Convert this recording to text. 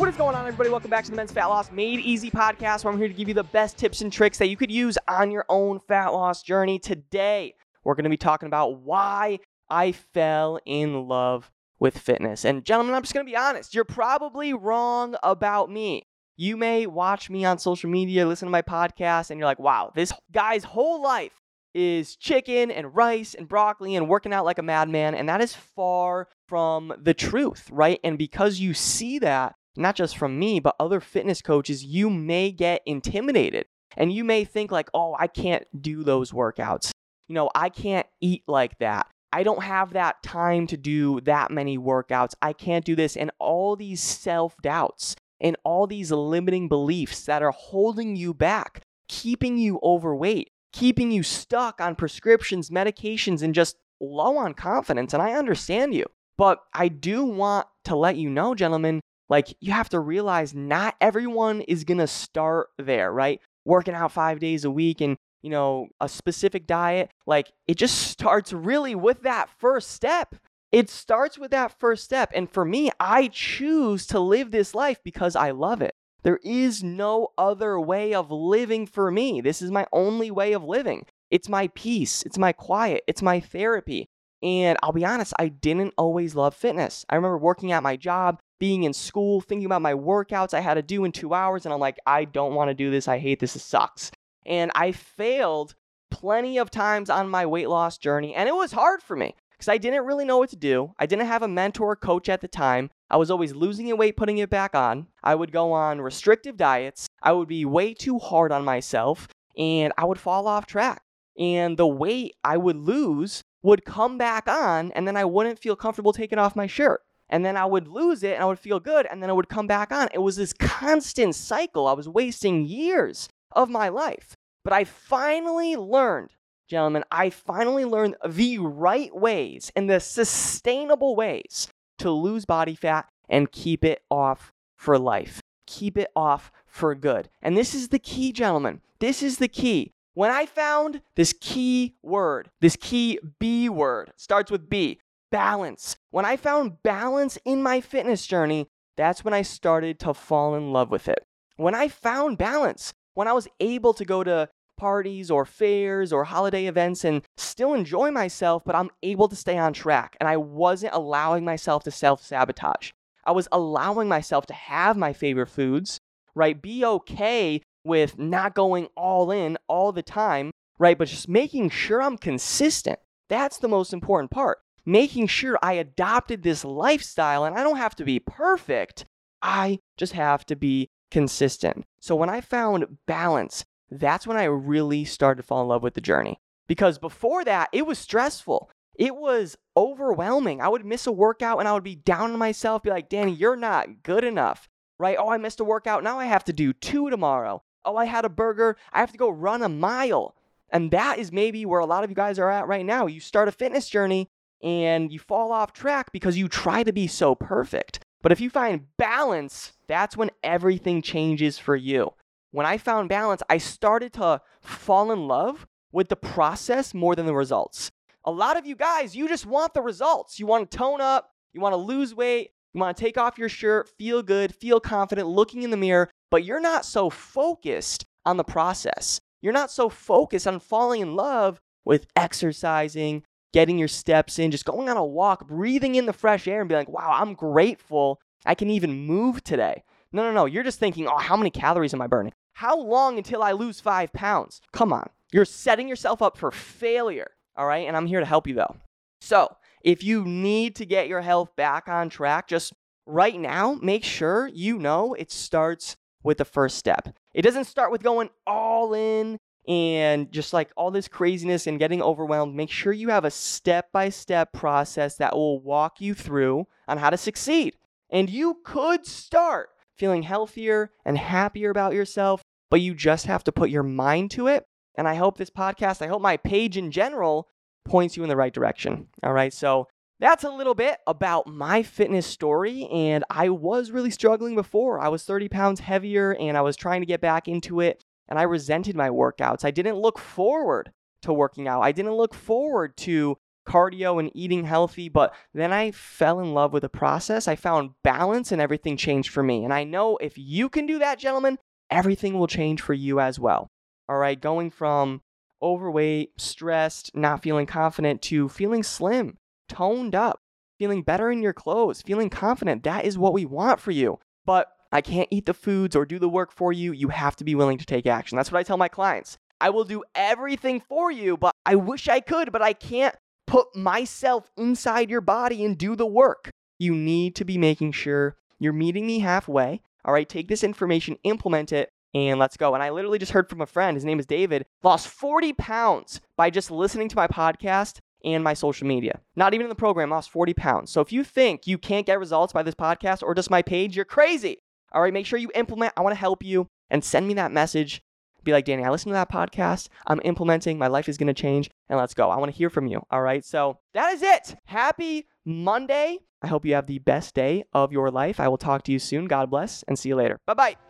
What is going on, everybody? Welcome back to the Men's Fat Loss Made Easy podcast, where I'm here to give you the best tips and tricks that you could use on your own fat loss journey. Today, we're going to be talking about why I fell in love with fitness. And, gentlemen, I'm just going to be honest. You're probably wrong about me. You may watch me on social media, listen to my podcast, and you're like, wow, this guy's whole life is chicken and rice and broccoli and working out like a madman. And that is far from the truth, right? And because you see that, not just from me, but other fitness coaches, you may get intimidated and you may think, like, oh, I can't do those workouts. You know, I can't eat like that. I don't have that time to do that many workouts. I can't do this. And all these self doubts and all these limiting beliefs that are holding you back, keeping you overweight, keeping you stuck on prescriptions, medications, and just low on confidence. And I understand you. But I do want to let you know, gentlemen, like you have to realize not everyone is going to start there, right? Working out 5 days a week and, you know, a specific diet, like it just starts really with that first step. It starts with that first step. And for me, I choose to live this life because I love it. There is no other way of living for me. This is my only way of living. It's my peace, it's my quiet, it's my therapy. And I'll be honest, I didn't always love fitness. I remember working at my job, being in school, thinking about my workouts I had to do in two hours, and I'm like, I don't want to do this. I hate this. It sucks. And I failed plenty of times on my weight loss journey, and it was hard for me because I didn't really know what to do. I didn't have a mentor or coach at the time. I was always losing weight, putting it back on. I would go on restrictive diets. I would be way too hard on myself, and I would fall off track. And the weight I would lose would come back on, and then I wouldn't feel comfortable taking off my shirt and then I would lose it and I would feel good and then I would come back on. It was this constant cycle. I was wasting years of my life. But I finally learned, gentlemen, I finally learned the right ways and the sustainable ways to lose body fat and keep it off for life. Keep it off for good. And this is the key, gentlemen. This is the key. When I found this key word, this key B word, starts with B, balance. When I found balance in my fitness journey, that's when I started to fall in love with it. When I found balance, when I was able to go to parties or fairs or holiday events and still enjoy myself, but I'm able to stay on track and I wasn't allowing myself to self sabotage. I was allowing myself to have my favorite foods, right? Be okay with not going all in all the time, right? But just making sure I'm consistent. That's the most important part making sure I adopted this lifestyle and I don't have to be perfect. I just have to be consistent. So when I found balance, that's when I really started to fall in love with the journey. Because before that, it was stressful. It was overwhelming. I would miss a workout and I would be down on myself, be like, Danny, you're not good enough, right? Oh, I missed a workout. Now I have to do two tomorrow. Oh, I had a burger. I have to go run a mile. And that is maybe where a lot of you guys are at right now. You start a fitness journey and you fall off track because you try to be so perfect. But if you find balance, that's when everything changes for you. When I found balance, I started to fall in love with the process more than the results. A lot of you guys, you just want the results. You want to tone up, you want to lose weight, you want to take off your shirt, feel good, feel confident, looking in the mirror, but you're not so focused on the process. You're not so focused on falling in love with exercising, getting your steps in, just going on a walk, breathing in the fresh air and be like, wow, I'm grateful I can even move today. No, no, no. You're just thinking, oh, how many calories am I burning? How long until I lose five pounds? Come on. You're setting yourself up for failure. All right. And I'm here to help you though. So if you need to get your health back on track, just right now, make sure you know it starts with the first step. It doesn't start with going all in and just like all this craziness and getting overwhelmed, make sure you have a step by step process that will walk you through on how to succeed. And you could start feeling healthier and happier about yourself, but you just have to put your mind to it And I hope this podcast, I hope my page in general points you in the right direction. All right. So that's a little bit about my fitness story. And I was really struggling before. I was 30 pounds heavier and I was trying to get back into it. And I resented my workouts. I didn't look forward to working out. I didn't look forward to cardio and eating healthy, but then I fell in love with the process. I found balance and everything changed for me. And I know if you can do that, gentlemen, everything will change for you as well. All right, going from overweight, stressed, not feeling confident to feeling slim, toned up, feeling better in your clothes, feeling confident. That is what we want for you. But I can't eat the foods or do the work for you. You have to be willing to take action. That's what I tell my clients. I will do everything for you, but I wish I could, but I can't put myself inside your body and do the work. You need to be making sure you're meeting me halfway. All right, take this information, implement it, and let's go. And I literally just heard from a friend, his name is David, lost 40 pounds by just listening to my podcast and my social media. Not even in the program, lost 40 pounds. So if you think you can't get results by this podcast or just my page, you're crazy. All right, make sure you implement. I want to help you and send me that message be like, Danny, I listened to that podcast. I'm implementing. My life is going to change. And let's go. I want to hear from you. All right. So that is it. Happy Monday. I hope you have the best day of your life. I will talk to you soon. God bless and see you later. Bye bye.